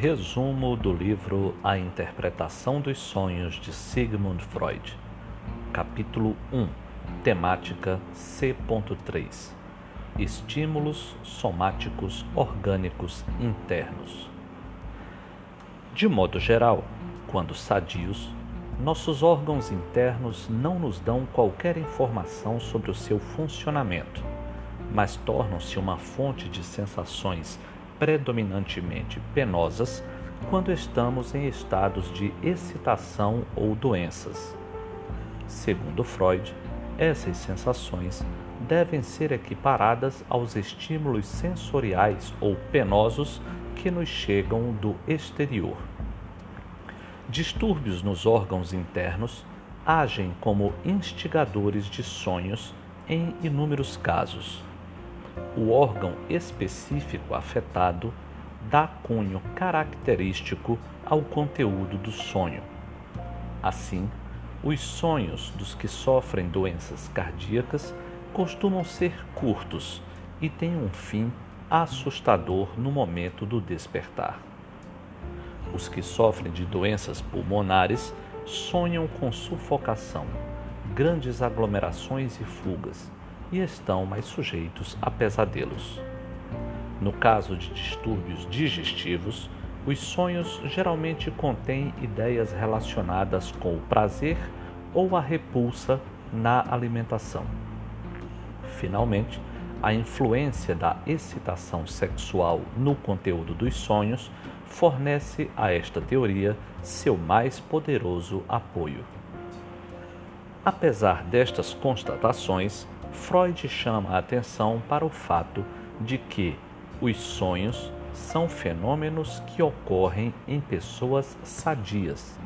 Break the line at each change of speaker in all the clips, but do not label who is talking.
Resumo do livro A Interpretação dos Sonhos de Sigmund Freud. Capítulo 1. Temática C.3. Estímulos somáticos orgânicos internos. De modo geral, quando sadios, nossos órgãos internos não nos dão qualquer informação sobre o seu funcionamento, mas tornam-se uma fonte de sensações predominantemente penosas quando estamos em estados de excitação ou doenças. Segundo Freud, essas sensações devem ser equiparadas aos estímulos sensoriais ou penosos que nos chegam do exterior. Distúrbios nos órgãos internos agem como instigadores de sonhos em inúmeros casos o órgão específico afetado dá cunho característico ao conteúdo do sonho. Assim, os sonhos dos que sofrem doenças cardíacas costumam ser curtos e têm um fim assustador no momento do despertar. Os que sofrem de doenças pulmonares sonham com sufocação, grandes aglomerações e fugas e estão mais sujeitos a pesadelos. No caso de distúrbios digestivos, os sonhos geralmente contêm ideias relacionadas com o prazer ou a repulsa na alimentação. Finalmente, a influência da excitação sexual no conteúdo dos sonhos fornece a esta teoria seu mais poderoso apoio. Apesar destas constatações, Freud chama a atenção para o fato de que os sonhos são fenômenos que ocorrem em pessoas sadias,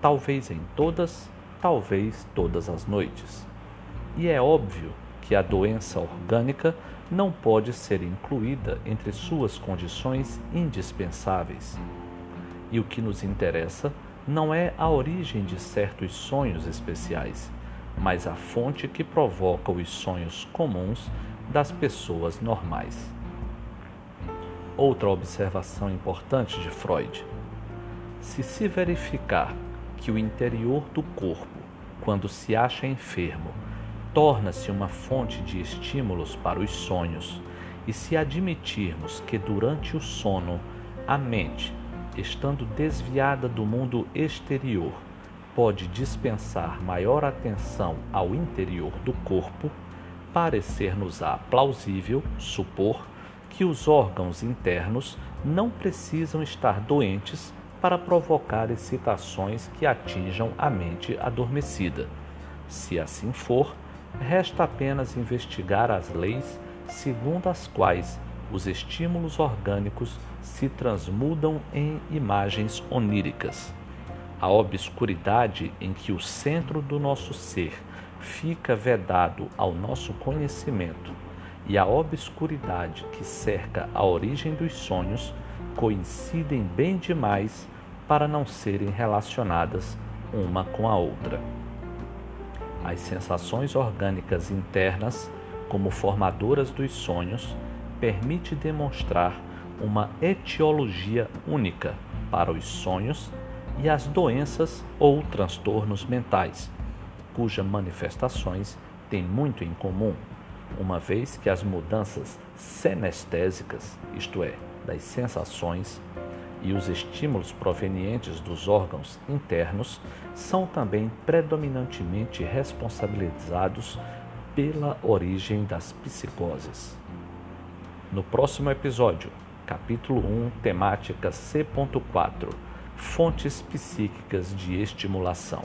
talvez em todas, talvez todas as noites. E é óbvio que a doença orgânica não pode ser incluída entre suas condições indispensáveis. E o que nos interessa não é a origem de certos sonhos especiais mas a fonte que provoca os sonhos comuns das pessoas normais. Outra observação importante de Freud: se se verificar que o interior do corpo, quando se acha enfermo, torna-se uma fonte de estímulos para os sonhos, e se admitirmos que durante o sono a mente, estando desviada do mundo exterior, pode dispensar maior atenção ao interior do corpo, parecer-nos-á plausível supor que os órgãos internos não precisam estar doentes para provocar excitações que atinjam a mente adormecida. Se assim for, resta apenas investigar as leis segundo as quais os estímulos orgânicos se transmudam em imagens oníricas a obscuridade em que o centro do nosso ser fica vedado ao nosso conhecimento e a obscuridade que cerca a origem dos sonhos coincidem bem demais para não serem relacionadas uma com a outra. As sensações orgânicas internas, como formadoras dos sonhos, permite demonstrar uma etiologia única para os sonhos e as doenças ou transtornos mentais, cujas manifestações têm muito em comum, uma vez que as mudanças senestésicas, isto é, das sensações, e os estímulos provenientes dos órgãos internos são também predominantemente responsabilizados pela origem das psicoses. No próximo episódio, capítulo 1, temática C.4 fontes psíquicas de estimulação.